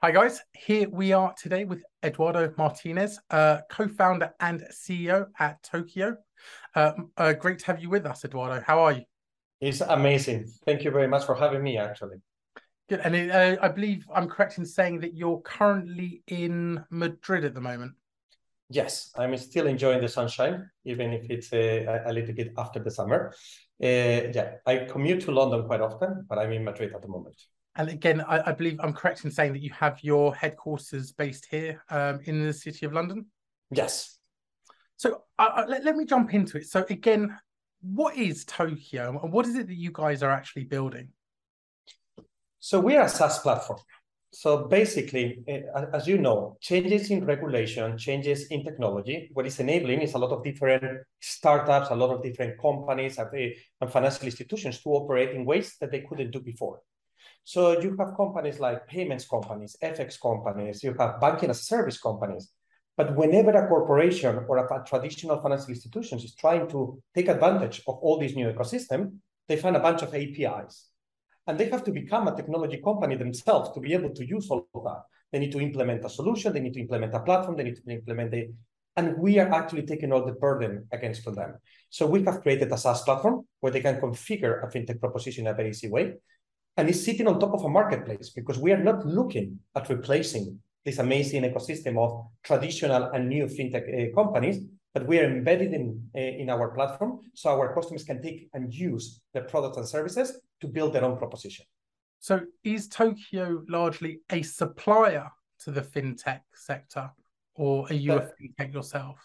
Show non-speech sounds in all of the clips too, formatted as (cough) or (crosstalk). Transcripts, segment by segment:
Hi, guys. Here we are today with Eduardo Martinez, uh, co founder and CEO at TOQIO. Uh, uh, great to have you with us, Eduardo. How are you? It's amazing. Thank you very much for having me, actually. Good. And it, uh, I believe I'm correct in saying that you're currently in Madrid at the moment. Yes, I'm still enjoying the sunshine, even if it's uh, a little bit after the summer. Uh, yeah, I commute to London quite often, but I'm in Madrid at the moment. And again, I, I, believe I'm correct in saying that you have your headquarters based here um, in the city of London. Yes. So uh, let, let me jump into it. So again, what is TOQIO and what is it that you guys are actually building? So we are a SaaS platform. So basically, eh, as you know, changes in regulation, changes in technology, what is enabling is a lot of different startups, a lot of different companies and financial institutions to operate in ways that they couldn't do before. So you have companies like payments companies, FX companies, you have banking as a service companies. But whenever a corporation or a traditional financial institutions is trying to take advantage of all these new ecosystem, they find a bunch of APIs and they have to become a technology company themselves to be able to use all of that. They need to implement a solution, they need to implement a platform, they need to implement it. And we are actually taking all the burden against them. So we have created a SaaS platform where they can configure a fintech proposition in a very easy way. And it's sitting on top of a marketplace because we are not looking at replacing this amazing ecosystem of traditional and new fintech uh, companies, but we are embedded in, uh, in our platform so our customers can take and use the products and services to build their own proposition. So is TOQIO largely a supplier to the fintech sector, or are you a fintech yourself?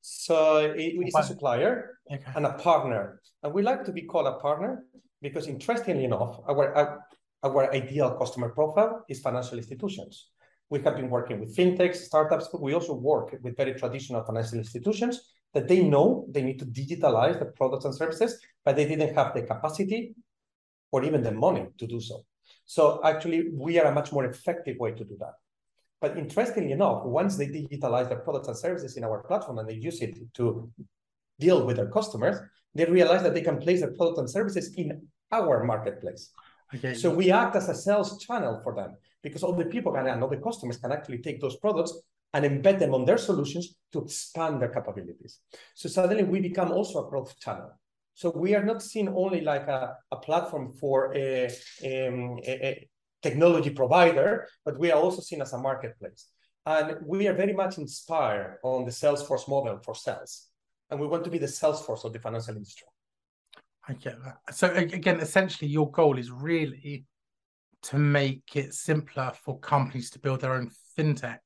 So it, it's a supplier okay. and a partner. And we like to be called a partner because interestingly enough, our, our, our ideal customer profile is financial institutions. We have been working with fintechs, startups, but we also work with very traditional financial institutions that they know they need to digitalize the products and services, but they didn't have the capacity or even the money to do so. So actually, we are a much more effective way to do that. But interestingly enough, once they digitalize their products and services in our platform and they use it to deal with their customers, they realize that they can place their products and services in our marketplace. Okay. So we act as a sales channel for them because all the people can, and all the customers can actually take those products and embed them on their solutions to expand their capabilities. So suddenly we become also a growth channel. So we are not seen only like a, a platform for a, a, a technology provider, but we are also seen as a marketplace. And we are very much inspired on the Salesforce model for sales. And we want to be the Salesforce of the financial industry. I get that. So again, essentially your goal is really to make it simpler for companies to build their own fintech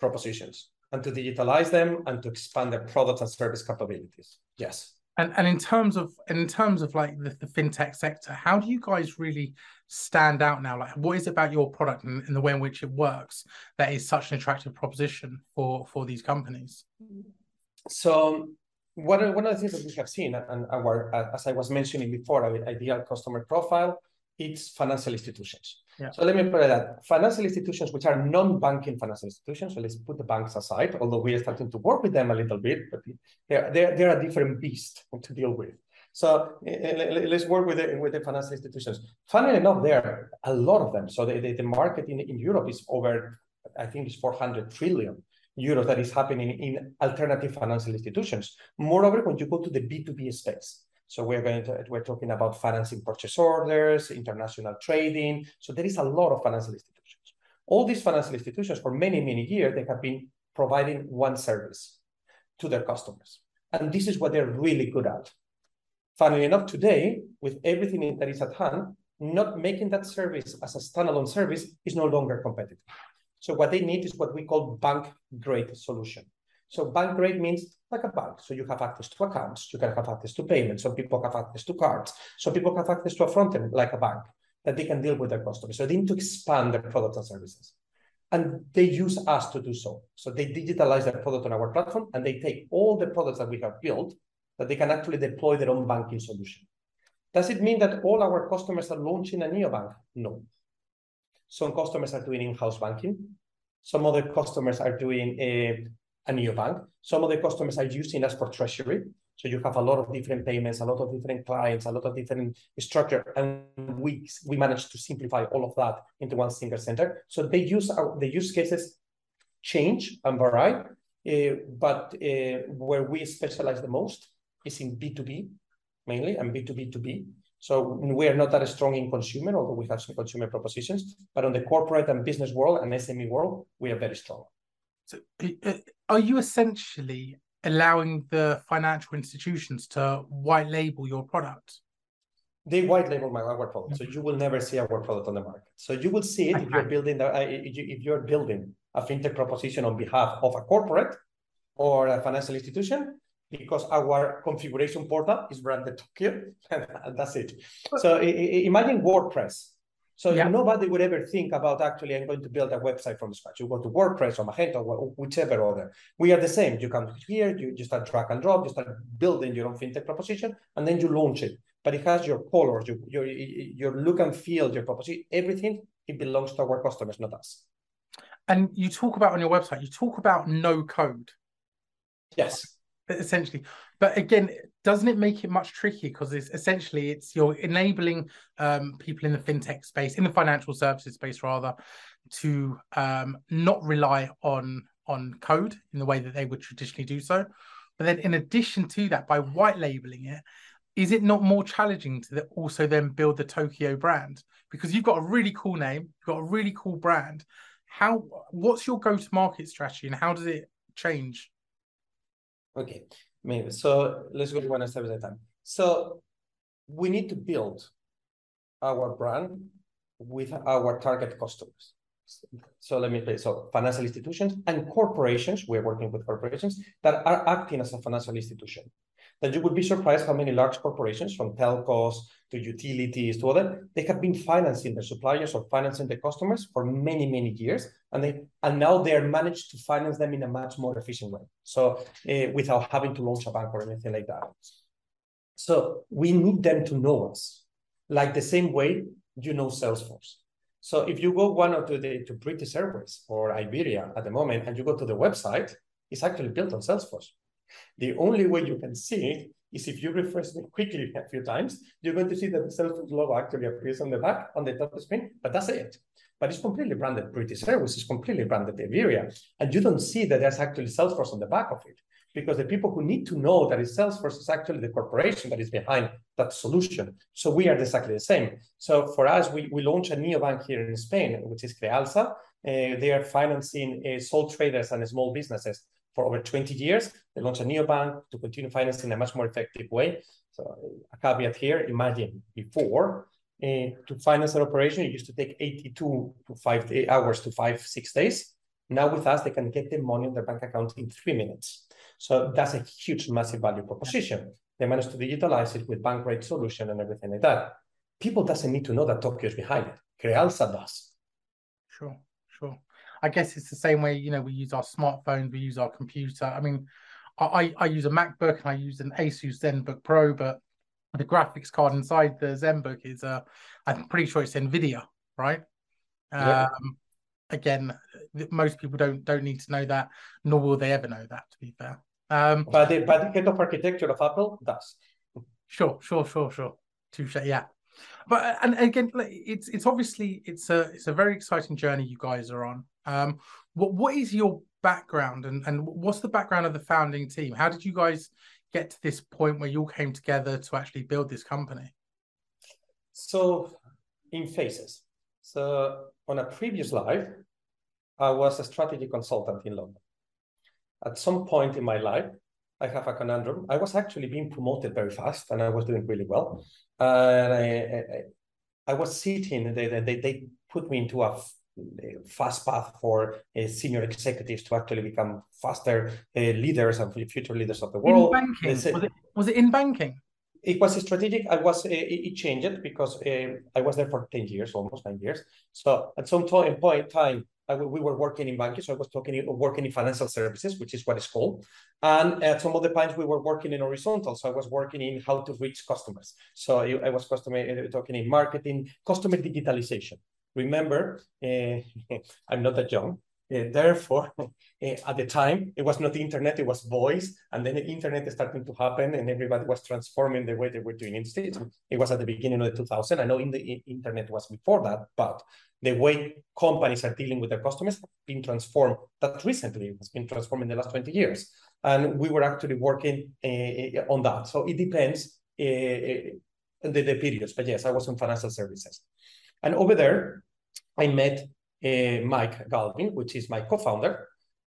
propositions and to digitalize them and to expand their product and service capabilities. Yes. And and in terms of in terms of like the, the fintech sector, how do you guys really stand out now? Like, what is it about your product and, and the way in which it works that is such an attractive proposition for for these companies? So one, one of the things that we have seen, and our, as I was mentioning before, our ideal customer profile, it's financial institutions. Yeah. So let me put it that financial institutions, which are non-banking financial institutions, so let's put the banks aside, although we are starting to work with them a little bit, but they're, they're, they're a different beast to deal with. So eh, eh, let's work with the, with the financial institutions. Funnily enough, there are a lot of them. So the, the, the market in, in Europe is over, I think it's 400 trillion euros that is happening in alternative financial institutions. Moreover, when you go to the B2B space, so we're going to we're talking about financing purchase orders, international trading. So there is a lot of financial institutions. All these financial institutions for many, many years, they have been providing one service to their customers. And this is what they're really good at. Funnily enough, today, with everything that is at hand, not making that service as a standalone service is no longer competitive. So what they need is what we call bank grade solution. So bank grade means like a bank. So you have access to accounts, you can have access to payments, some people have access to cards, some people have access to a front end like a bank that they can deal with their customers. So they need to expand their products and services. And they use us to do so. So they digitalize their product on our platform and they take all the products that we have built that they can actually deploy their own banking solution. Does it mean that all our customers are launching a neobank? No. Some customers are doing in-house banking. Some other customers are doing a, a neobank. Some of the customers are using us for treasury. So you have a lot of different payments, a lot of different clients, a lot of different structure, and we we managed to simplify all of that into one single center. So they use our the use cases change and vary, uh, but uh, where we specialize the most is in B2B mainly and B2B2B. So we are not that strong in consumer, although we have some consumer propositions, but on the corporate and business world and SME world, we are very strong. So uh, are you essentially allowing the financial institutions to white label your product? They white label my our product, so you will never see our product on the market. So you will see it okay. if you're building the, uh, if you're building a fintech proposition on behalf of a corporate or a financial institution because our configuration portal is branded TOQIO, (laughs) and that's it. So imagine WordPress. So yeah. nobody would ever think about actually I'm going to build a website from scratch. You go to WordPress or Magento or whichever other. We are the same. You come here, you, you start drag and drop, you start building your own fintech proposition, and then you launch it. But it has your colors, your your, your look and feel, your proposition, everything. It belongs to our customers, not us. And you talk about on your website, you talk about no code. Yes. Essentially. But again, doesn't it make it much trickier because it's essentially it's you're enabling um, people in the fintech space, in the financial services space rather, to um, not rely on on code in the way that they would traditionally do so. But then in addition to that, by white labeling it, is it not more challenging to also then build the TOQIO brand? Because you've got a really cool name, you've got a really cool brand, how what's your go-to-market strategy and how does it change? Okay, maybe so. Let's go one step at a time. So we need to build our brand with our target customers. So let me play. So financial institutions and corporations, we're working with corporations that are acting as a financial institution that you would be surprised how many large corporations, from telcos to utilities to other, they have been financing their suppliers or financing their customers for many, many years, and they and now they are managed to finance them in a much more efficient way. So uh, without having to launch a bank or anything like that. So we need them to know us, like the same way you know Salesforce. So if you go one or two the, to British Airways or Iberia at the moment, and you go to the website, it's actually built on Salesforce. The only way you can see it is if you refresh it quickly a few times, you're going to see that the Salesforce logo actually appears on the back, on the top of the screen, but that's it. But it's completely branded British Airways, it's completely branded Iberia. And you don't see that there's actually Salesforce on the back of it because the people who need to know that it's Salesforce is actually the corporation that is behind that solution. So we are exactly the same. So for us, we, we launched a neobank here in Spain, which is Crealsa. Uh, they are financing uh, sole traders and small businesses for over 20 years. They launched a neobank to continue financing in a much more effective way. So a caveat here, imagine before uh, to finance an operation, it used to take 82 to five hours to five, six days. Now with us, they can get the money in their bank account in three minutes. So that's a huge, massive value proposition. They managed to digitalize it with bank grade solution and everything like that. People doesn't need to know that TOQIO is behind it. Crealsa does. Sure, sure. I guess it's the same way, you know, we use our smartphones, we use our computer. I mean, I, I use a MacBook and I use an Asus ZenBook Pro, but the graphics card inside the ZenBook is, uh, I'm pretty sure it's NVIDIA, right? Yeah. Um, again, most people don't don't need to know that, nor will they ever know that. To be fair, um, but the but the head of architecture of Apple does. Sure, sure, sure, sure. Touche, yeah. But and again, it's it's obviously it's a it's a very exciting journey you guys are on. Um, what what is your background and and what's the background of the founding team? How did you guys get to this point where you all came together to actually build this company? So, in phases. So, on a previous life, I was a strategy consultant in London. At some point in my life, I have a conundrum. I was actually being promoted very fast and I was doing really well. and I, I, I was sitting, they, they, they put me into a fast path for uh, senior executives to actually become faster uh, leaders and future leaders of the world. In banking? was, it, was it in banking? It was strategic. I was uh, it changed because I was there for 10 years, almost nine years. So at some point, point in time, I, we were working in banking, so I was talking working in financial services, which is what it's called. And at some other times we were working in horizontal, so I was working in how to reach customers. So I, I was customer talking in marketing, customer digitalization. Remember, uh, (laughs) I'm not that young, Uh, therefore, uh, (laughs) at the time, it was not the internet, it was voice. And then the internet started to happen and everybody was transforming the way they were doing it. It was at the beginning of the 2000. I know in the internet was before that, but the way companies are dealing with their customers have been transformed. That recently has been transformed in the last 20 years. And we were actually working uh, on that. So it depends uh, the, the periods. But yes, I was in financial services. And over there, I met uh, Mike Galvin, which is my co-founder,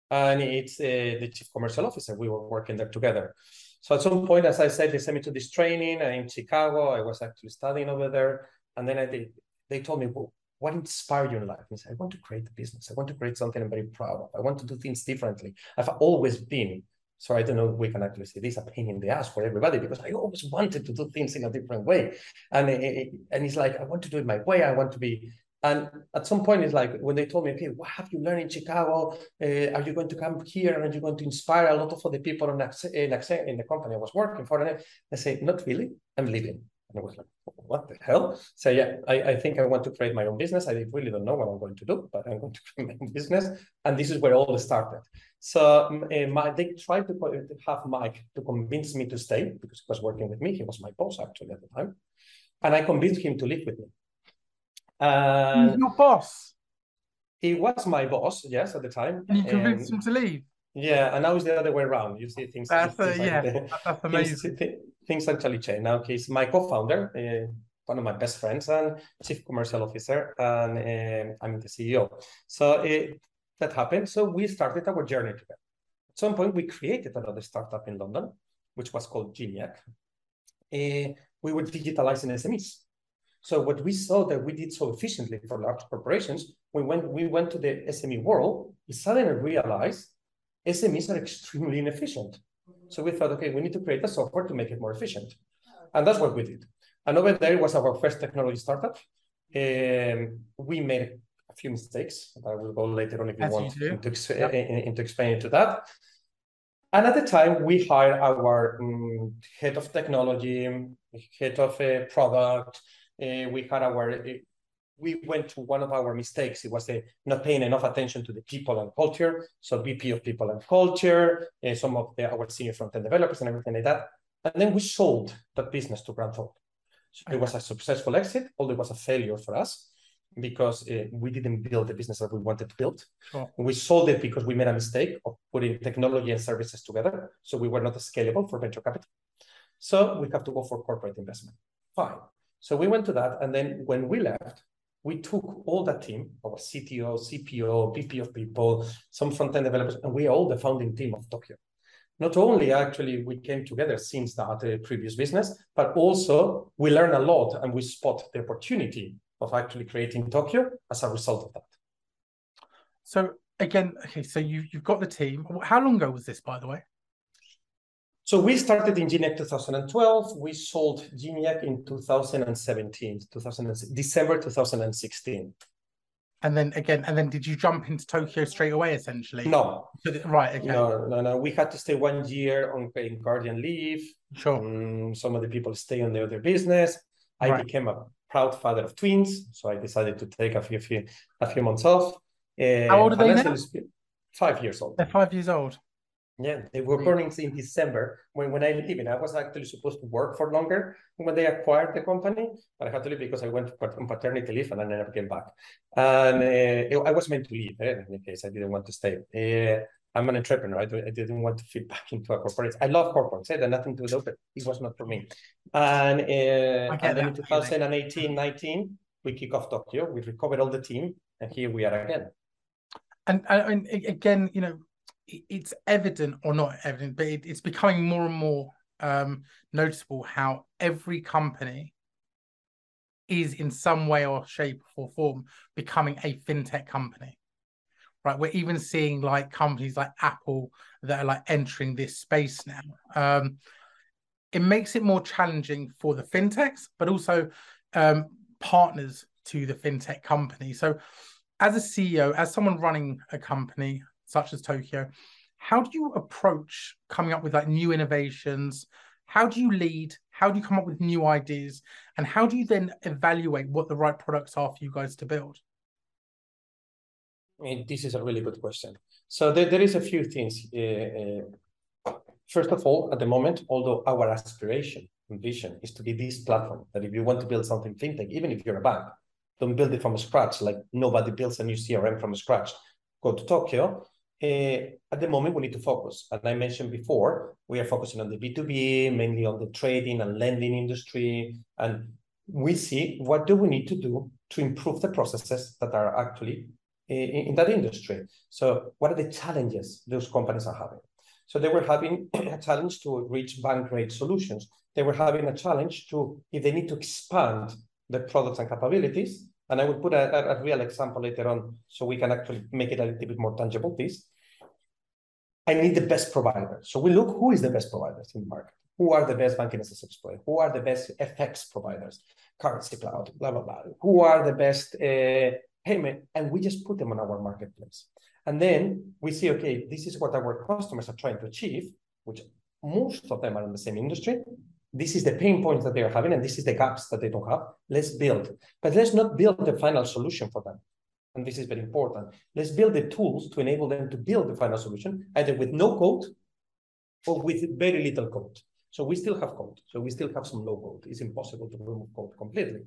and it's uh, the chief commercial officer. We were working there together. So at some point, as I said, they sent me to this training in Chicago. I was actually studying over there, and then I did, they told me, well, what inspired you in life? I said, I want to create a business. I want to create something I'm very proud of. I want to do things differently. I've always been so I don't know if we can actually say this a pain in the ass for everybody because I always wanted to do things in a different way. And, it, and it's like, I want to do it my way. I want to be. And at some point, it's like when they told me, okay, what have you learned in Chicago? Uh, are you going to come here and are you going to inspire a lot of other people in, in, in the company I was working for? And I say, not really, I'm leaving. And I was like, what the hell? So yeah, I, I think I want to create my own business. I really don't know what I'm going to do, but I'm going to (laughs) create my own business. And this is where all started. So uh, my, they tried to have Mike to convince me to stay because he was working with me. He was my boss actually at the time. And I convinced him to live with me. Uh, your boss? He was my boss, yes, at the time. And you convinced and, him to leave? Yeah, and now it's the other way around. You see things. That's things a, yeah, like that's (laughs) amazing. Things, things, actually change. Now he's my co-founder, uh, one of my best friends, and chief commercial officer, and uh, I'm the CEO. So uh, that happened. So we started our journey together. At some point, we created another startup in London, which was called Geniac. Uh, we were digitalizing SMEs. So what we saw that we did so efficiently for large corporations, we went we went to the SME world, we suddenly realized SMEs are extremely inefficient. So we thought, okay, we need to create a software to make it more efficient. And that's what we did. And over there was our first technology startup. Um, we made a few mistakes. I will go later on if you As want you into, yep. into explaining to that. And at the time, we hired our um, head of technology, head of a uh, product. Uh, we had our uh, we went to one of our mistakes. It was uh, not paying enough attention to the people and culture. So VP of people and culture, uh, some of the, our senior front-end developers and everything like that. And then we sold that business to Grant Thornton. So it was a successful exit, although it was a failure for us because uh, we didn't build the business that we wanted to build. Sure. We sold it because we made a mistake of putting technology and services together. So we were not scalable for venture capital. So we have to go for corporate investment. Fine. So we went to that. And then when we left, we took all that team, our CTO, CPO, VP of people, some front-end developers, and we are all the founding team of TOQIO. Not only actually we came together since that uh, previous business, but also we learn a lot and we spot the opportunity of actually creating TOQIO as a result of that. So again, okay, so you you've got the team. How long ago was this, by the way? So we started in Geniac 2012. We sold Geniac in 2017, 2000, December 2016. And then again, and then did you jump into TOQIO straight away, essentially? No. Right. Okay. No, no, no. We had to stay one year on paying guardian leave. Sure. Um, some of the people stay on their other business. I right. became a proud father of twins, so I decided to take a few, few a few months off. Uh, How old are they now? Five years old. They're five years old. Yeah, they were burning in December when, when I leave. And I was actually supposed to work for longer when they acquired the company, but I had to leave because I went on paternity leave and I never came back. And uh, I was meant to leave eh, in any case. I didn't want to stay. Uh, I'm an entrepreneur. I, I, didn't want to fit (laughs) back into a corporate. I love corporates. I had nothing to do with it. But it was not for me. And, uh, and then in 2018, 19, we kick off TOQIO. We recovered all the team, and here we are again. And, and again, you know, it's evident or not evident, but it, it's becoming more and more um, noticeable how every company is in some way or shape or form becoming a fintech company. Right, we're even seeing like companies like Apple that are like entering this space now. Um, it makes it more challenging for the fintechs, but also um, partners to the fintech company. So, as a CEO, as someone running a company, such as TOQIO. how do you approach coming up with like new innovations? How do you lead? How do you come up with new ideas? And how do you then evaluate what the right products are for you guys to build? this is a really good question. So there, there is a few things. Uh, uh, first of all, at the moment, although our aspiration and vision is to be this platform, that if you want to build something fintech, even if you're a bank, don't build it from scratch, like nobody builds a new CRM from scratch. Go to TOQIO. At the moment, we need to focus. And I mentioned before, we are focusing on the B2B, mainly on the trading and lending industry. And we see what do we need to do to improve the processes that are actually eh, in, in that industry. So what are the challenges those companies are having? So they were having (clears throat) a challenge to reach bank grade solutions. They were having a challenge to, if they need to expand the products and capabilities, and I will put a, a, a real example later on so we can actually make it a little bit more tangible, this. I need the best provider. So we look who is the best providers in the market. Who are the best banking as a service provider? Who are the best FX providers? Currency cloud, blah, blah, blah. Who are the best uh, payment, and we just put them on our marketplace. And then we see, okay, this is what our customers are trying to achieve, which most of them are in the same industry. This is the pain points that they are having, and this is the gaps that they don't have. Let's build, but let's not build the final solution for them. And this is very important. Let's build the tools to enable them to build the final solution, either with no code or with very little code. So we still have code. So we still have some low code. It's impossible to remove code completely.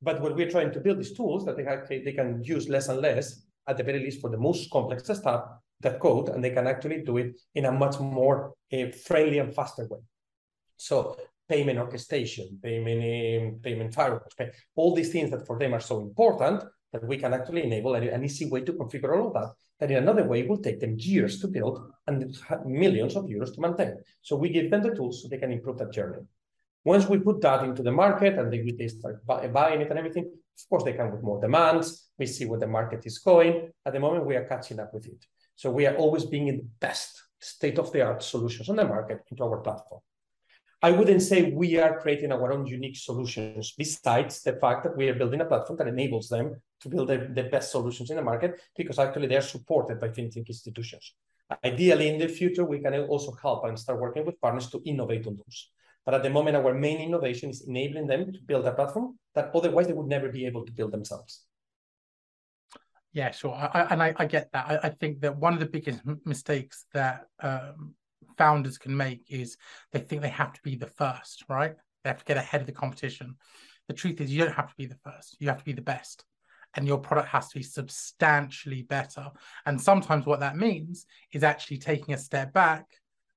But what we're trying to build is tools that they, have, they can use less and less, at the very least for the most complex stuff, that code, and they can actually do it in a much more uh, friendly and faster way. So payment orchestration, payment, um, payment firewalls, all these things that for them are so important that we can actually enable an easy way to configure all of that, that in another way will take them years to build and millions of euros to maintain. So we give them the tools so they can improve that journey. Once we put that into the market and they, they start buying it and everything, of course, they come with more demands. We see where the market is going. At the moment, we are catching up with it. So we are always being in the best state of the art solutions on the market into our platform. I wouldn't say we are creating our own unique solutions, besides the fact that we are building a platform that enables them to build the, the best solutions in the market, because actually they are supported by fintech institutions. Ideally, in the future, we can also help and start working with partners to innovate on those. But at the moment, our main innovation is enabling them to build a platform that otherwise they would never be able to build themselves. Yeah, sure. I, and I, I, get that. I, I, think that one of the biggest mistakes that um, founders can make is they think they have to be the first, right? They have to get ahead of the competition. The truth is, you don't have to be the first. You have to be the best. And your product has to be substantially better. And sometimes what that means is actually taking a step back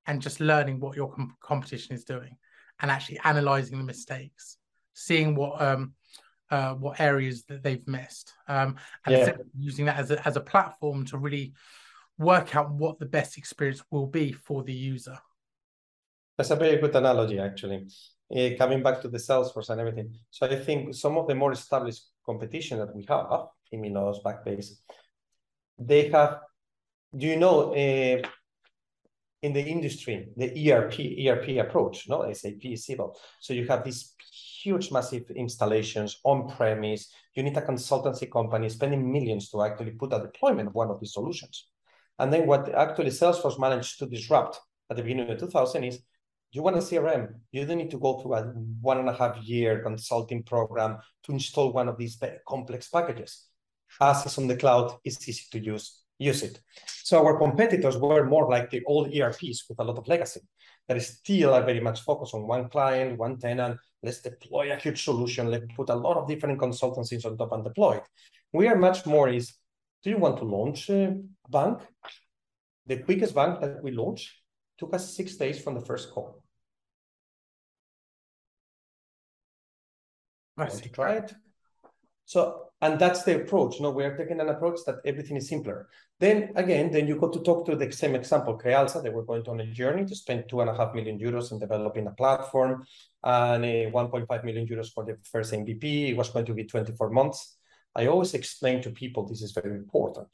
and just learning what your com- competition is doing and actually analyzing the mistakes, seeing what um, uh, what areas that they've missed, um, and yeah. using that as a, as a platform to really work out what the best experience will be for the user. That's a very good analogy, actually. Uh, coming back to the Salesforce and everything. So I think some of the more established competition that we have, Temenos, Backbase, they have. Do you know uh, in the industry, the ERP ERP approach, no SAP, Siebel. So you have these huge, massive installations on premise. You need a consultancy company spending millions to actually put a deployment of one of these solutions. And then what actually Salesforce managed to disrupt at the beginning of 2000 is you want a CRM, you don't need to go through a one and a half year consulting program to install one of these very complex packages. As is on the cloud, it's easy to use use it. So our competitors were more like the old ERPs with a lot of legacy that is still are very much focused on one client, one tenant. Let's deploy a huge solution. Let's put a lot of different consultancies on top and deploy it. We are much more is, do you want to launch a bank? The quickest bank that we launched took us six days from the first call. I see. Try it. So and that's the approach. You No, we are taking an approach that everything is simpler. Then again, then you go to talk to the same example, Crealsa. They were going on a journey to spend two and a half million euros in developing a platform and uh, a 1.5 million euros for the first MVP. It was going to be 24 months. I always explain to people this is very important.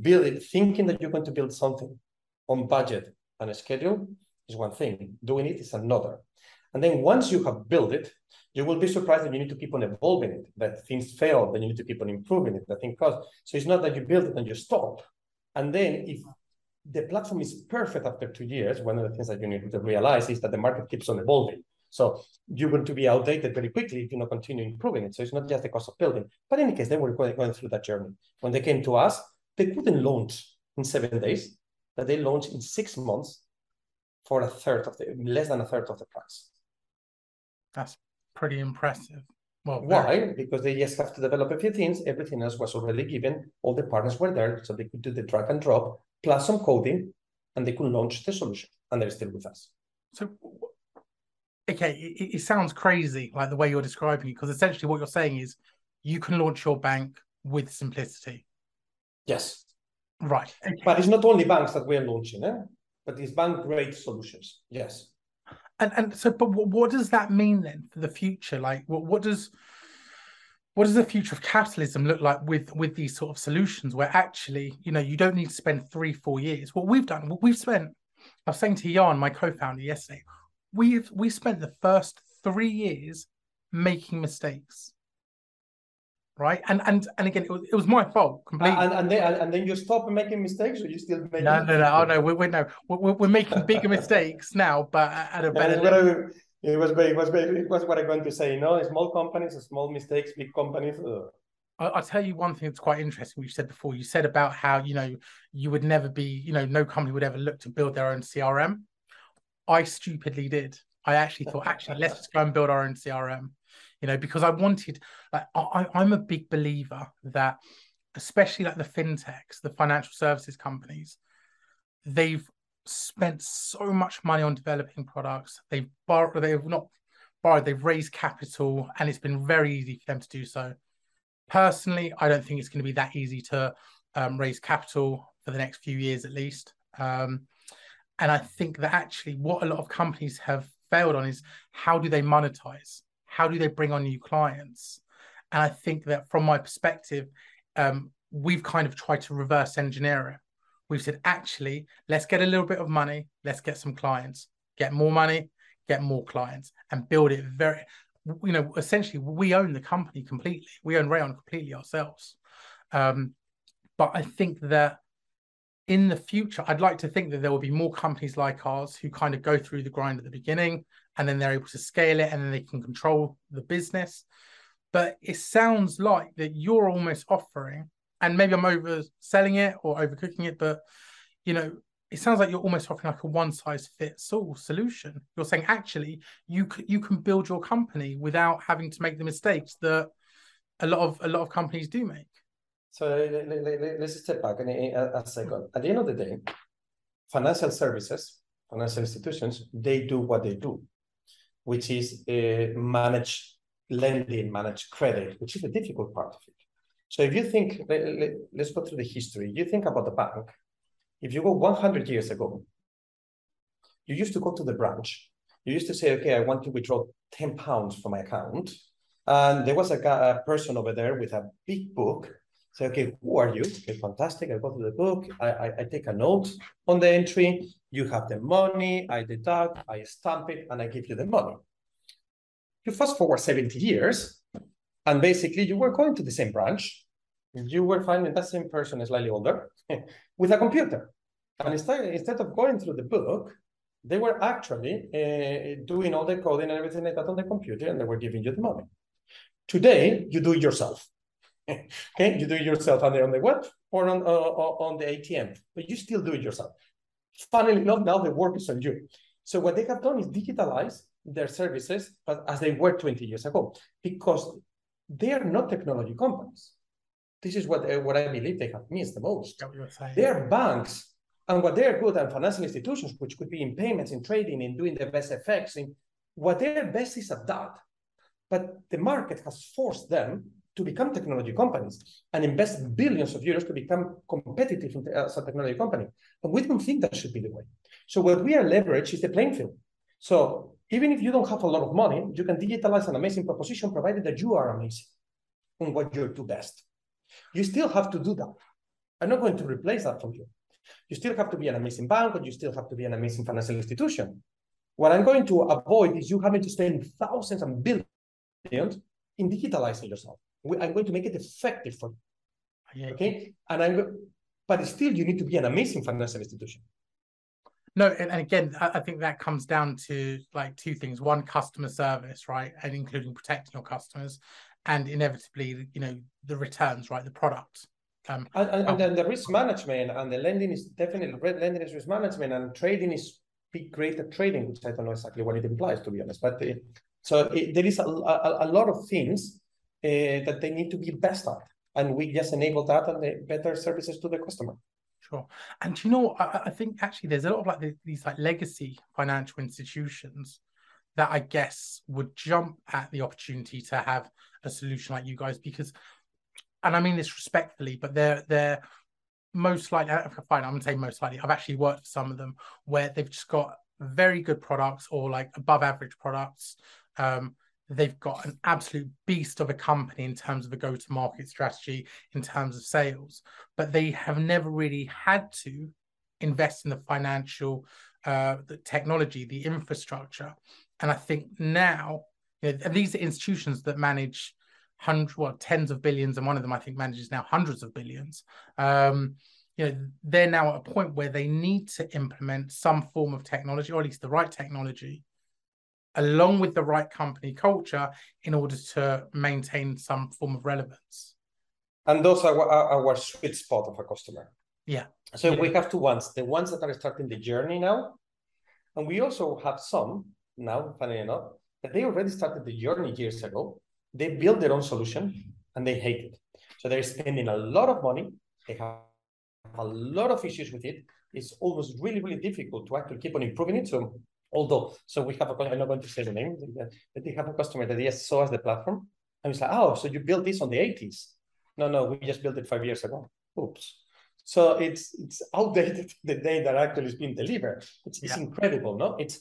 Build, thinking that you're going to build something on budget and a schedule is one thing. Doing it is another. And then once you have built it, you will be surprised that you need to keep on evolving it, that things fail, then you need to keep on improving it, that thing costs. So it's not that you build it and you stop. And then if the platform is perfect after two years, one of the things that you need to realize is that the market keeps on evolving. So you're going to be outdated very quickly if you not continue improving it. So it's not just the cost of building. But in any case, they were going, going through that journey. When they came to us, they couldn't launch in seven days, that they launched in six months for a third of the less than a third of the price. That's pretty impressive. Well, why? Very... Because they just have to develop a few things. Everything else was already given. All the partners were there, so they could do the drag and drop plus some coding, and they could launch the solution. And they're still with us. So, okay, it, it sounds crazy, like the way you're describing it, because essentially what you're saying is you can launch your bank with simplicity. Yes. Right. Okay. But it's not only banks that we're launching, eh? but it's bank grade solutions. Yes. And and so, but what does that mean then for the future? Like, what what does what does the future of capitalism look like with with these sort of solutions where actually you know you don't need to spend three four years what we've done what we've spent i was saying to jan my co-founder yesterday we've we spent the first three years making mistakes right? And and and again, it was, it was my fault completely. And, and then and then you stop making mistakes, or you still make? No, no, no. Oh no, we're, we're no, we're, we're making bigger mistakes now, but at a better. Yeah, it was it was it was what I'm going to say. You know, small companies, small mistakes, big companies. Uh... I'll tell you one thing that's quite interesting. You said before. You said about how you know you would never be, you know, no company would ever look to build their own CRM. I stupidly did. I actually thought, actually, let's just go and build our own CRM you know, because I wanted, like, I, I'm a big believer that, especially like the fintechs, the financial services companies, they've spent so much money on developing products. They've borrowed, they've not borrowed, they've raised capital, and it's been very easy for them to do so. Personally, I don't think it's going to be that easy to um, raise capital for the next few years at least. Um, and I think that actually what a lot of companies have failed on is how do they monetize? how do they bring on new clients? And I think that from my perspective, um, we've kind of tried to reverse engineer it. We've said, actually, let's get a little bit of money, let's get some clients, get more money, get more clients, and build it very, you know, essentially, we own the company completely. We own Raion completely ourselves. Um, but I think that in the future, I'd like to think that there will be more companies like ours who kind of go through the grind at the beginning and then they're able to scale it and then they can control the business. But it sounds like that you're almost offering, and maybe I'm overselling it or overcooking it, but you know, it sounds like you're almost offering like a one size fits all solution. You're saying actually you c- you can build your company without having to make the mistakes that a lot of a lot of companies do make. So let's step back a, a second. At the end of the day, financial services, financial institutions, they do what they do which is uh, manage lending, manage credit, which is the difficult part of it. So if you think, let, let's go through the history. You think about the bank. If you go 100 years ago, you used to go to the branch. You used to say, okay, I want to withdraw 10 pounds from my account. And there was a, a person over there with a big book say, okay, who are you? Okay, fantastic. I go to the book, I, I, I, take a note on the entry. You have the money, I deduct, I stamp it, and I give you the money. You fast forward 70 years, and basically you were going to the same branch. You were finding that same person slightly older (laughs) with a computer. And instead, instead of going through the book, they were actually uh, doing all the coding and everything like that on the computer, and they were giving you the money. Today, you do it yourself (laughs) okay, you do it yourself either on the web or on, uh, on the ATM, but you still do it yourself. Funnily enough, now the work is on you. So what they have done is digitalize their services but as they were 20 years ago, because they are not technology companies. This is what, uh, what I believe they have missed the most. They are banks, and what they're good at financial institutions, which could be in payments, in trading, in doing the best effects, in what they're best is at that. But the market has forced them to become technology companies and invest billions of euros to become competitive uh, as a technology company. And we don't think that should be the way. So what we are leverage is the playing field. So even if you don't have a lot of money, you can digitalize an amazing proposition provided that you are amazing in what you do best. You still have to do that. I'm not going to replace that for you. You still have to be an amazing bank, or you still have to be an amazing financial institution. What I'm going to avoid is you having to spend thousands and billions in digitalizing yourself. I'm going to make it effective for you. Okay. And I'm, but still, you need to be an amazing financial institution. No, and, and again, I think that comes down to like two things: one, customer service, right, and including protecting your customers, and inevitably, you know, the returns, right, the product. Um, and, and, and then the risk management and the lending is definitely lending is risk management and trading is big great at trading, which I don't know exactly what it implies to be honest. But uh, so it, there is a, a, a, lot of things that they need to be best at, and we just enable that and the better services to the customer. Sure. And you know, I, I think actually there's a lot of like these like legacy financial institutions that I guess would jump at the opportunity to have a solution like you guys because, and I mean this respectfully, but they're they're most likely uh, fine. I'm gonna say most likely. I've actually worked for some of them where they've just got very good products or like above average products. Um, they've got an absolute beast of a company in terms of a go to market strategy, in terms of sales, but they have never really had to invest in the financial, uh, the technology, the infrastructure. And I think now, you know, these are institutions that manage hundreds, well, tens of billions, and one of them I think manages now hundreds of billions. Um, you know, they're now at a point where they need to implement some form of technology, or at least the right technology, along with the right company culture in order to maintain some form of relevance. And those are our, our sweet spot of a customer. Yeah. So yeah. we have two ones, the ones that are starting the journey now. And we also have some now, funny enough, that they already started the journey years ago. They built their own solution and they hate it. So they're spending a lot of money. They have a lot of issues with it. It's almost really, really difficult to actually keep on improving it. So Although, so we have a, I'm not going to say the name, but they have a customer that just saw us the platform. And he's like, oh, so you built this on the 80s? No, no, we just built it five years ago. Oops. So it's it's outdated (laughs) the day that actually is being delivered. It's, yeah. it's incredible, no? It's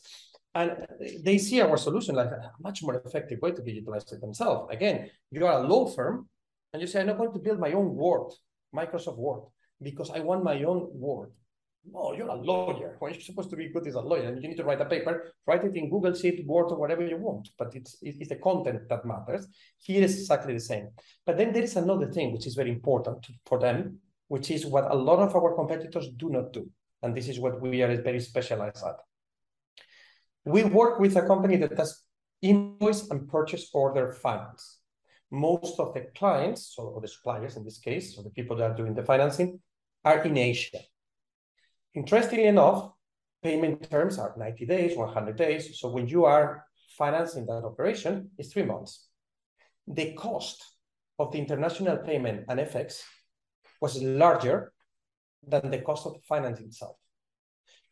and they see our solution like a much more effective way to digitalize it themselves. Again, you are a law firm and you say, I'm not going to build my own Word, Microsoft Word, because I want my own Word. No, you're a lawyer. What you're supposed to be good is a lawyer, and you need to write a paper. Write it in Google Sheet, Word, or whatever you want. But it's it's the content that matters. Here is exactly the same. But then there is another thing which is very important for them, which is what a lot of our competitors do not do, and this is what we are very specialized at. We work with a company that does invoice and purchase order finance. Most of the clients, so the suppliers in this case, so the people that are doing the financing, are in Asia. Interestingly enough, payment terms are 90 days, 100 days. So when you are financing that operation, it's three months. The cost of the international payment and FX was larger than the cost of financing itself.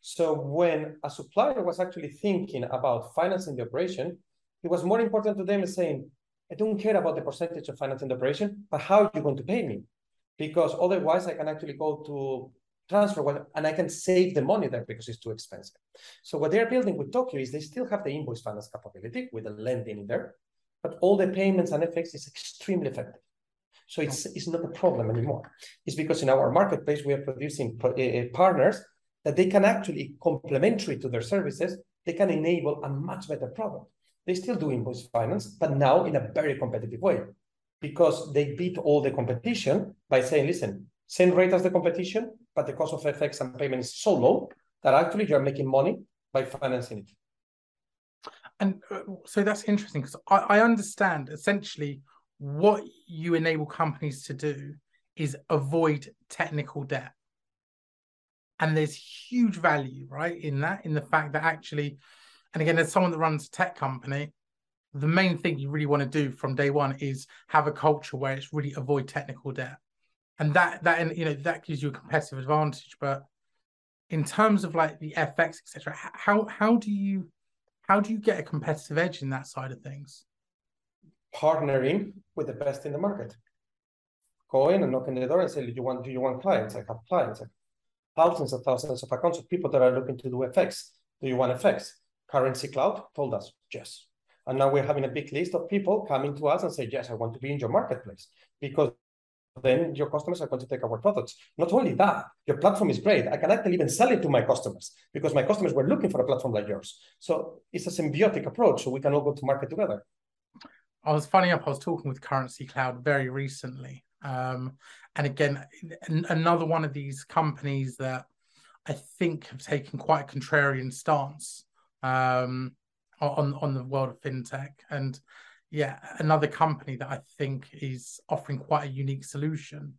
So when a supplier was actually thinking about financing the operation, it was more important to them saying, I don't care about the percentage of financing the operation, but how are you going to pay me? Because otherwise I can actually go to transfer one and I can save the money there because it's too expensive. So what they're building with TOQIO is they still have the invoice finance capability with the lending in there, but all the payments and FX is extremely effective. So it's, it's not a problem anymore. It's because in our marketplace, we are producing uh, partners that they can actually complementary to their services, they can enable a much better product. They still do invoice finance, but now in a very competitive way because they beat all the competition by saying, listen, same rate as the competition, but the cost of FX and payment is so low that actually you're making money by financing it. And uh, so that's interesting because I, I understand essentially what you enable companies to do is avoid technical debt. And there's huge value, right, in that, in the fact that actually, and again, as someone that runs a tech company, the main thing you really want to do from day one is have a culture where it's really avoid technical debt and that that you know that gives you a competitive advantage. But in terms of like the FX etc., how how do you how do you get a competitive edge in that side of things? Partnering with the best in the market. Go in and knock on the door and say, "Do you want? Do you want clients? I have clients, thousands and thousands of accounts of people that are looking to do FX. Do you want FX? Currency Cloud told us yes, and now we're having a big list of people coming to us and say, "Yes, I want to be in your marketplace because then your customers are going to take our products. Not only that, your platform is great. I can actually even sell it to my customers because my customers were looking for a platform like yours. So it's a symbiotic approach, so we can all go to market together. I was funny enough. I was talking with Currency Cloud very recently, um, and again, another one of these companies that I think have taken quite a contrarian stance um, on on the world of fintech and yeah, another company that I think is offering quite a unique solution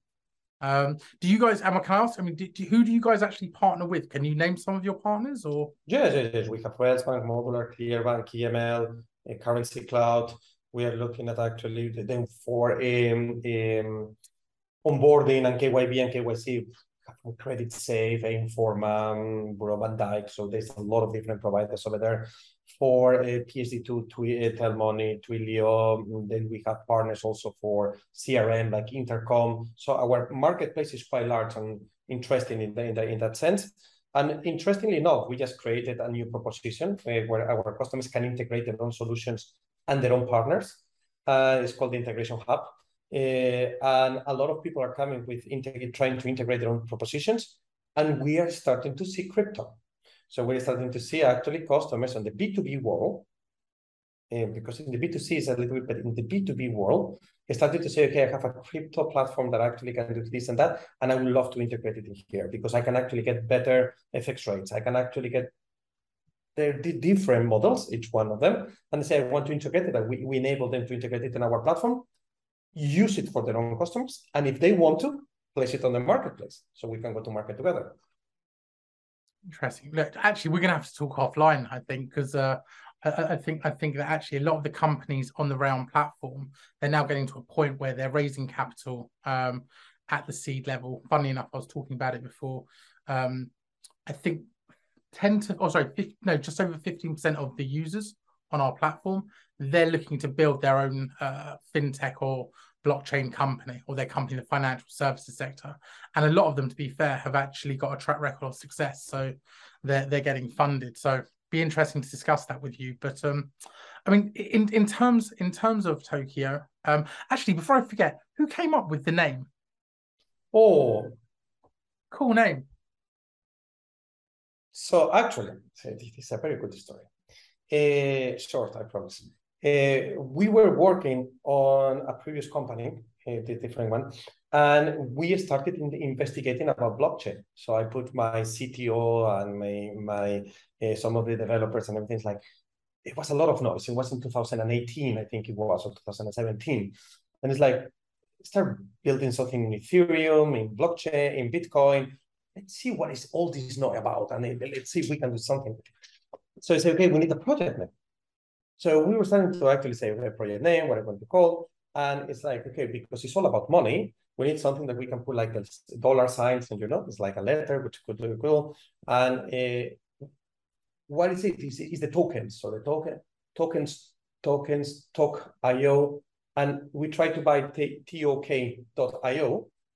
Um, do you guys? Am I can I ask? I mean, do, do, who do you guys actually partner with? Can you name some of your partners or? Yes, yes, yes. We have Railsbank, Modulr, Clearbank, EML, uh, Currency Cloud. We are looking at actually them for um, um, onboarding and KYB and KYC Credit Safe, Informa, Bureau van Dijk. So there's a lot of different providers over there for uh, PSD2, Twi- uh, Telmoney, Twilio. Then we have partners also for CRM like Intercom. So our marketplace is quite large and interesting in, the, in, the, in that sense. And interestingly enough, we just created a new proposition uh, where our customers can integrate their own solutions and their own partners. Uh, it's called the Integration Hub. And a lot of people are coming with trying to integrate their own propositions. And we are starting to see crypto. So we're starting to see actually customers on the B2B world, uh, because in the B2C is a little bit, but in the B2B world, they started to say, okay, I have a crypto platform that actually can do this and that, and I would love to integrate it in here because I can actually get better FX rates. I can actually get they're different models, each one of them, and they say, I want to integrate it, and we, we enable them to integrate it in our platform, use it for their own customers, and if they want to, place it on the marketplace so we can go to market together. Interesting. Look, actually, we're going to have to talk offline, I think, because uh, I, I, think I think that actually a lot of the companies on the Raion platform they're now getting to a point where they're raising capital um, at the seed level. Funny enough, I was talking about it before. Um, I think ten to oh sorry, 50, no, just over fifteen percent of the users on our platform they're looking to build their own uh, fintech or blockchain company or their company in the financial services sector. And a lot of them, to be fair, have actually got a track record of success. So they're they're getting funded. So be interesting to discuss that with you. But um, I mean, in in terms in terms of TOQIO, um, actually, before I forget, who came up with the name? Oh, cool name. So actually, this is a very good story. Uh, short, I promise. Uh, we were working on a previous company, uh, the different one, and we started in investigating about blockchain. So I put my CTO and my my uh, some of the developers and everything like it was a lot of noise. It was in 2018, I think it was, or 2017, and it's like start building something in Ethereum, in blockchain, in Bitcoin. Let's see what is all this noise about, and let's see if we can do something. So I say, okay, we need a project name. So we were starting to actually say, okay, project name, what I'm going to call. And it's like, okay, because it's all about money, we need something that we can put like a dollar signs and you know, it's like a letter, which could be cool. And uh, what is it? Is, is the tokens. So the token, tokens, tokens, talk.io. And we try to buy tok.io,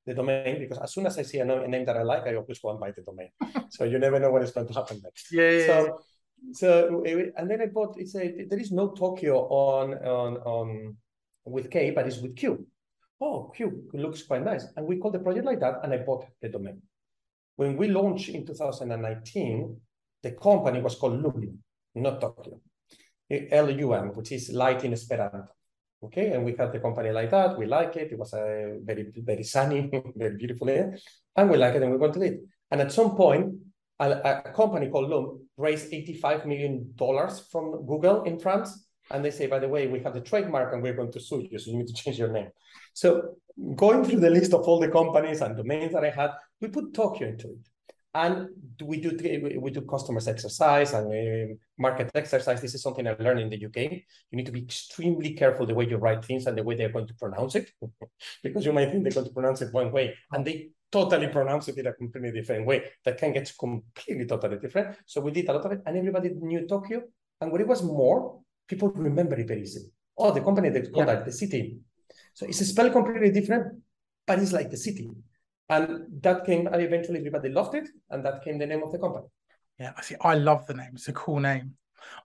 the domain, because as soon as I see a name that I like, I always go and buy the domain. (laughs) so you never know what is going to happen next. Yeah. yeah so, so and then I bought it's a there is no Tokyo on on on with K, but it's with Q. Oh, Q looks quite nice, and we called the project like that, and I bought the domain. When we launched in 2019, the company was called Lum, not TOQIO, L-U-M, which is light in Esperanto. Okay, and we had the company like that. We like it. It was a very very sunny, (laughs) very beautiful air, and we like it, and we wanted it. And at some point, a, a company called Loom raised $85 million from Google in France. And they say, by the way, we have the trademark and we're going to sue you, so you need to change your name. So going through the list of all the companies and domains that I had, we put TOQIO into it. And we do we do customers exercise and uh, market exercise. This is something I learned in the UK. You need to be extremely careful the way you write things and the way they're going to pronounce it, (laughs) because you might think they're going to pronounce it one way, and they totally pronounce it in a completely different way that can get completely totally different. So we did a lot of it, and everybody knew TOQIO. And when it was more, people remember it very easily. Oh, the company that called yeah. the city. So it's spelled completely different, but it's like the city. And that came, and eventually everybody loved it, and that came the name of the company. Yeah, I see. I love the name. It's a cool name.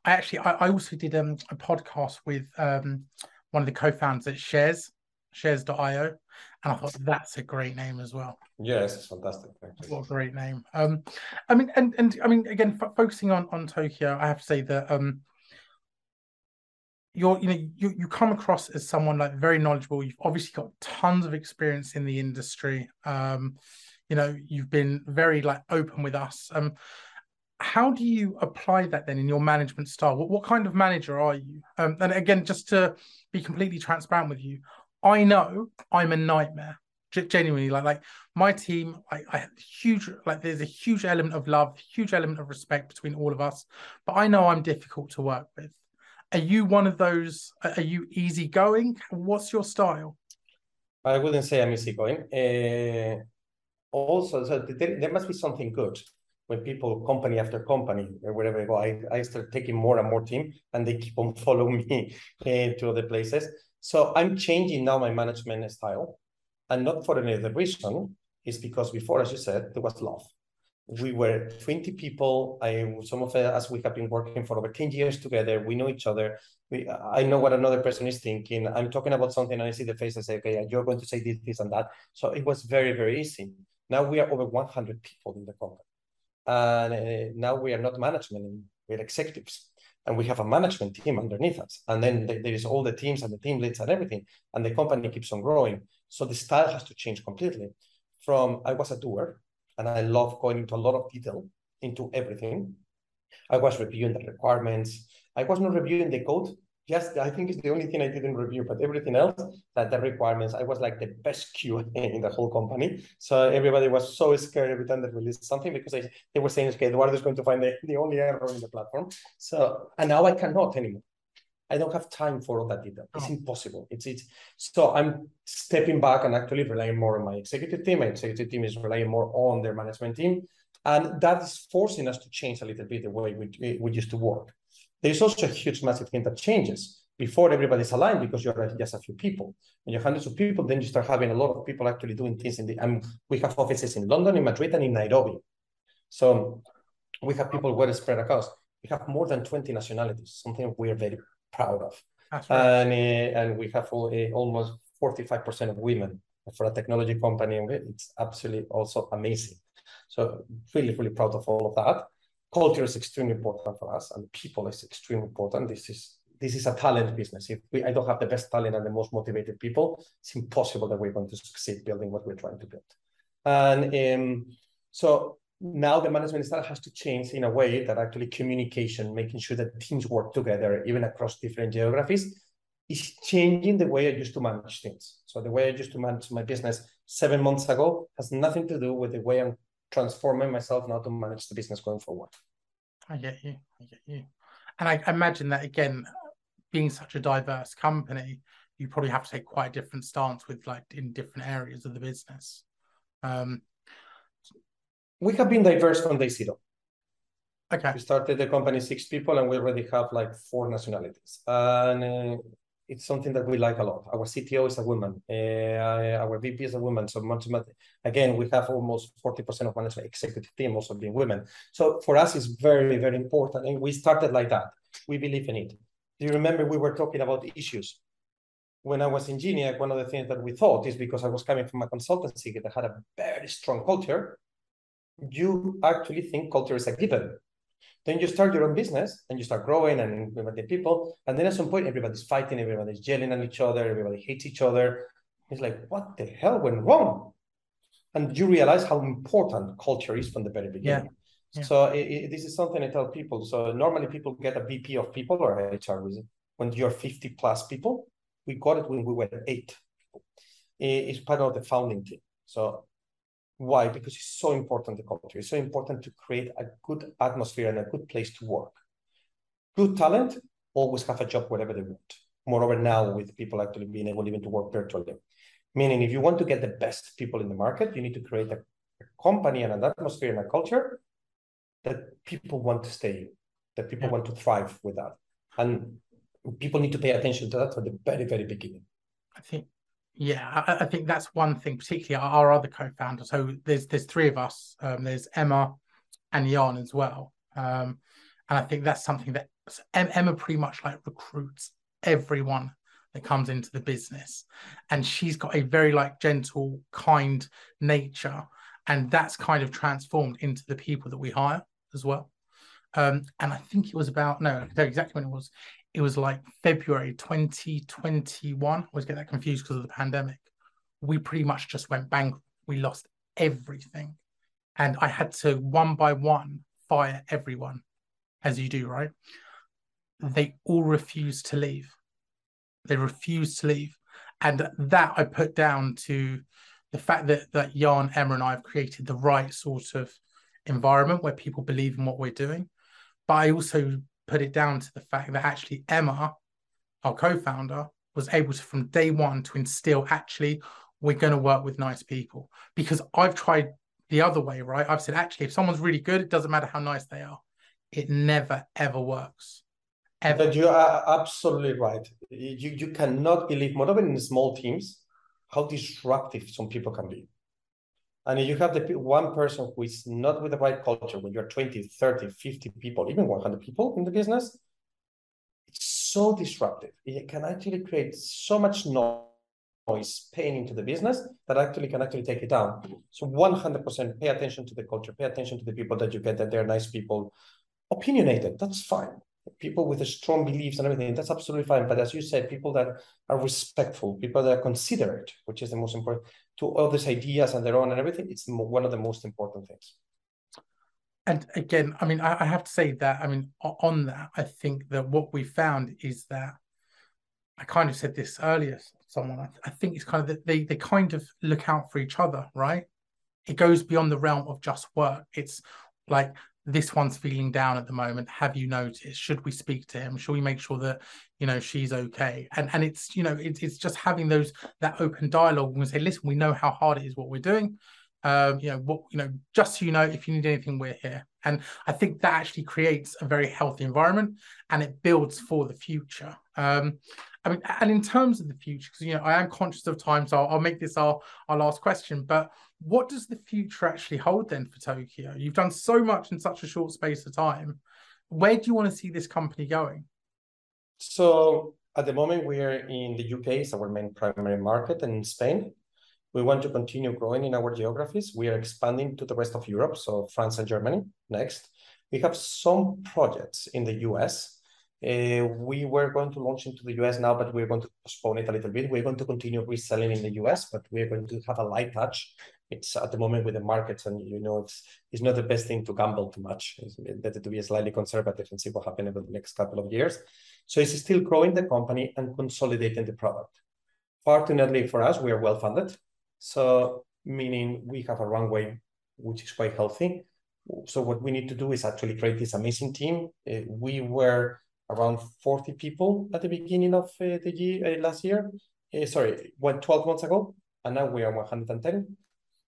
I actually, I, I also did um, a podcast with um, one of the co-founders at Shares, Shares.io, and I thought that's a great name as well. Yes, it's fantastic. What a great name. Um, I mean, and and I mean, again, f- focusing on on TOQIO, I have to say that um, you're you know you you come across as someone like very knowledgeable. You've obviously got tons of experience in the industry. Um, you know, you've been very like open with us. Um, how do you apply that then in your management style? What, what kind of manager are you? Um, and again, just to be completely transparent with you, I know I'm a nightmare. Genuinely like like my team like i huge like there's a huge element of love huge element of respect between all of us but i know i'm difficult to work with. Are you one of those are you easygoing? What's your style? I wouldn't say i'm easygoing. Uh, also so there, there must be something good when people company after company wherever I go, I, I start taking more and more team and they keep on (laughs) following me uh, to other places. So I'm changing now my management style and not for any other reason. It's because before, as you said, there was love. We were 20 people. I some of us we have been working for over 10 years together. We know each other. We, I know what another person is thinking. I'm talking about something and I see the face and say, okay, you're going to say this, this, and that. So it was very, very easy. Now we are over 100 people in the company. And uh, now we are not management, we're executives. And we have a management team underneath us. And then there is all the teams and the team leads and everything. And the company keeps on growing. So the style has to change completely. From I was a doer and I love going into a lot of detail into everything. I was reviewing the requirements. I was not reviewing the code Yes, I think it's the only thing I didn't review, but everything else, that the requirements, I was like the best QA (laughs) in the whole company. So everybody was so scared every time they released something because they, they were saying, okay, Eduardo is going to find the, the only error in the platform. So, and now I cannot anymore. I don't have time for all that detail. It's oh. impossible. It's it's so I'm stepping back and actually relying more on my executive team. My executive team is relying more on their management team, and that is forcing us to change a little bit the way we we used to work. There's also a huge, massive thing that changes before everybody's aligned because you're just a few people. When you're hundreds of people, then you start having a lot of people actually doing things in the. And we have offices in London, in Madrid, and in Nairobi. So we have people well spread across. We have more than 20 nationalities, something we're very proud of. Right. And, uh, and we have uh, almost 45% of women for a technology company. It's absolutely also amazing. So really, really proud of all of that culture is extremely important for us and people is extremely important. This is this is a talent business. If we, I don't have the best talent and the most motivated people, it's impossible that we're going to succeed building what we're trying to build. And um, so now the management style has to change in a way that actually communication, making sure that teams work together, even across different geographies, is changing the way I used to manage things. So the way I used to manage my business seven months ago has nothing to do with the way I'm transforming myself now to manage the business going forward. I get you. I get you. And I imagine that again, being such a diverse company, you probably have to take quite a different stance with like in different areas of the business. Um, we have been diverse from day zero. Okay. We started the company six people, and we already have like four nationalities. And uh, it's something that we like a lot. Our CTO is a woman. Uh, our VP is a woman. So much, again, we have almost 40% of management executive team also being women. So for us, it's very, very important. And we started like that. We believe in it. Do you remember we were talking about issues? When I was in GENIAC, one of the things that we thought is because I was coming from a consultancy that had a very strong culture, you actually think culture is a given. Then you start your own business and you start growing and the people. And then at some point, everybody's fighting, everybody's yelling at each other, everybody hates each other. It's like, what the hell went wrong? And you realize how important culture is from the very beginning. Yeah. Yeah. So it, it, this is something I tell people. So normally people get a VP of people or HR reason when you're 50 plus people. We got it when we were eight. It's part of the founding team. So why? Because it's so important, the culture. It's so important to create a good atmosphere and a good place to work. Good talent always have a job wherever they want. Moreover, now with people actually being able even to work virtually. Meaning, if you want to get the best people in the market, you need to create a, a company and an atmosphere and a culture that people want to stay, that people yeah. want to thrive with that. And people need to pay attention to that from the very, very beginning. I think yeah, I, I, think that's one thing, particularly our, our other co-founder. So there's there's three of us. Um, there's Emma and Jan as well. Um, and I think that's something that Emma pretty much like recruits everyone that comes into the business, and she's got a very like gentle, kind nature, and that's kind of transformed into the people that we hire as well. Um, and I think it was about no, I tell you exactly when it was it was like February 2021. I always get that confused because of the pandemic. We pretty much just went bankrupt. We lost everything. And I had to one by one fire everyone, as you do, right? They all refused to leave. They refused to leave. And that I put down to the fact that that Jan, Emma, and I have created the right sort of environment where people believe in what we're doing. But I also put it down to the fact that actually Emma, our co-founder, was able to from day one to instill actually we're going to work with nice people because I've tried the other way, right? I've said actually if someone's really good, it doesn't matter how nice they are. It never ever works. Ever. But you are absolutely right. You you cannot believe, more even in small teams, how disruptive some people can be. And if you have the one person who is not with the right culture, when you're 20, 30, 50 people, even 100 people in the business, it's so disruptive. It can actually create so much noise, pain into the business that actually can actually take it down. So 100% pay attention to the culture, pay attention to the people that you get, that they're nice people. Opinionated, that's fine people with strong beliefs and everything, that's absolutely fine. But as you said, people that are respectful, people that are considerate, which is the most important to others' ideas and their own and everything, it's one of the most important things. And again, I mean, I, I have to say that, I mean, on that, I think that what we found is that I kind of said this earlier, someone, I, I think it's kind of that they, they kind of look out for each other, right? It goes beyond the realm of just work. It's like this one's feeling down at the moment. Have you noticed? Should we speak to him? Should we make sure that you know she's okay? And and it's you know it's, it's just having those that open dialogue and say listen we know how hard it is what we're doing. Um you know what you know just so you know if you need anything we're here. And i think that actually creates a very healthy environment and it builds for the future. Um I mean, and in terms of the future, because you know, I am conscious of time, so I'll, I'll, make this our our last question. But what does the future actually hold then for TOQIO? You've done so much in such a short space of time. Where do you want to see this company going? So at the moment, we are in the UK, it's our main primary market, and in Spain. We want to continue growing in our geographies. We are expanding to the rest of Europe, so France and Germany next. We have some projects in the US uh, we were going to launch into the US now, but we're going to postpone it a little bit. We're going to continue reselling in the US, but we're going to have a light touch. It's at the moment with the markets, and you know, it's it's not the best thing to gamble too much. It's better to be slightly conservative and see what happens over the next couple of years. So it's still growing the company and consolidating the product. Fortunately for us, we are well funded. So meaning we have a runway which is quite healthy. So what we need to do is actually create this amazing team. Uh, we were around 40 people at the beginning of uh, the year uh, last year. Sorry, what 12 months ago, and now we are 110.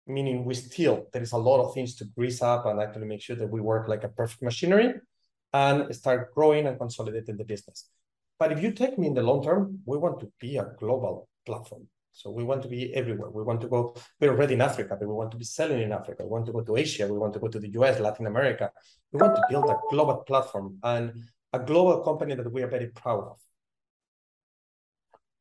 Meaning we still there is a lot of things to grease up and actually make sure that we work like a perfect machinery and start growing and consolidating the business. But if you take me in the long term, we want to be a global platform. So we want to be everywhere. We want to go, we're already in Africa, but we want to be selling in Africa. We want to go to Asia. We want to go to the US, Latin America. We want to build a global platform. And a global company that we are very proud of.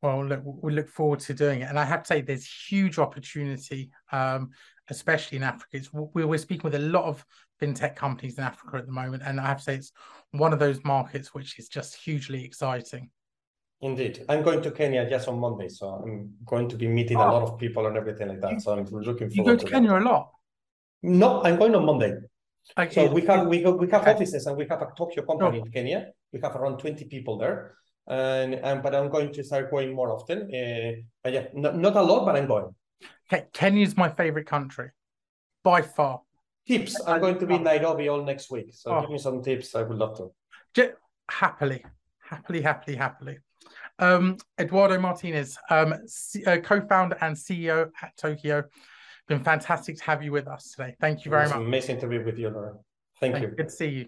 Well, look, we look forward to doing it, and I have to say, there's huge opportunity, um, especially in Africa. It's, we're speaking with a lot of fintech companies in Africa at the moment, and I have to say, it's one of those markets which is just hugely exciting. Indeed, I'm going to Kenya just on Monday, so I'm going to be meeting oh. a lot of people and everything like that. So I'm looking forward. You go to, to Kenya that. a lot. No, I'm going on Monday. Okay. So we have we have we have offices and we have a TOQIO company oh. in Kenya. We have around 20 people there. And, and but I'm going to start going more often. Uh, but yeah, not, not a lot, but I'm going. Okay, Kenya is my favorite country by far. Tips. I'm going to be in Nairobi all next week. So oh. give me some tips. I would love to. Just happily, happily, happily, happily. Um, Eduardo Martinez, um, C- uh, co-founder and CEO at TOQIO. been fantastic to have you with us today. Thank you very much. Amazing to be with you, Laura. Thank, Thank you. Good to see you.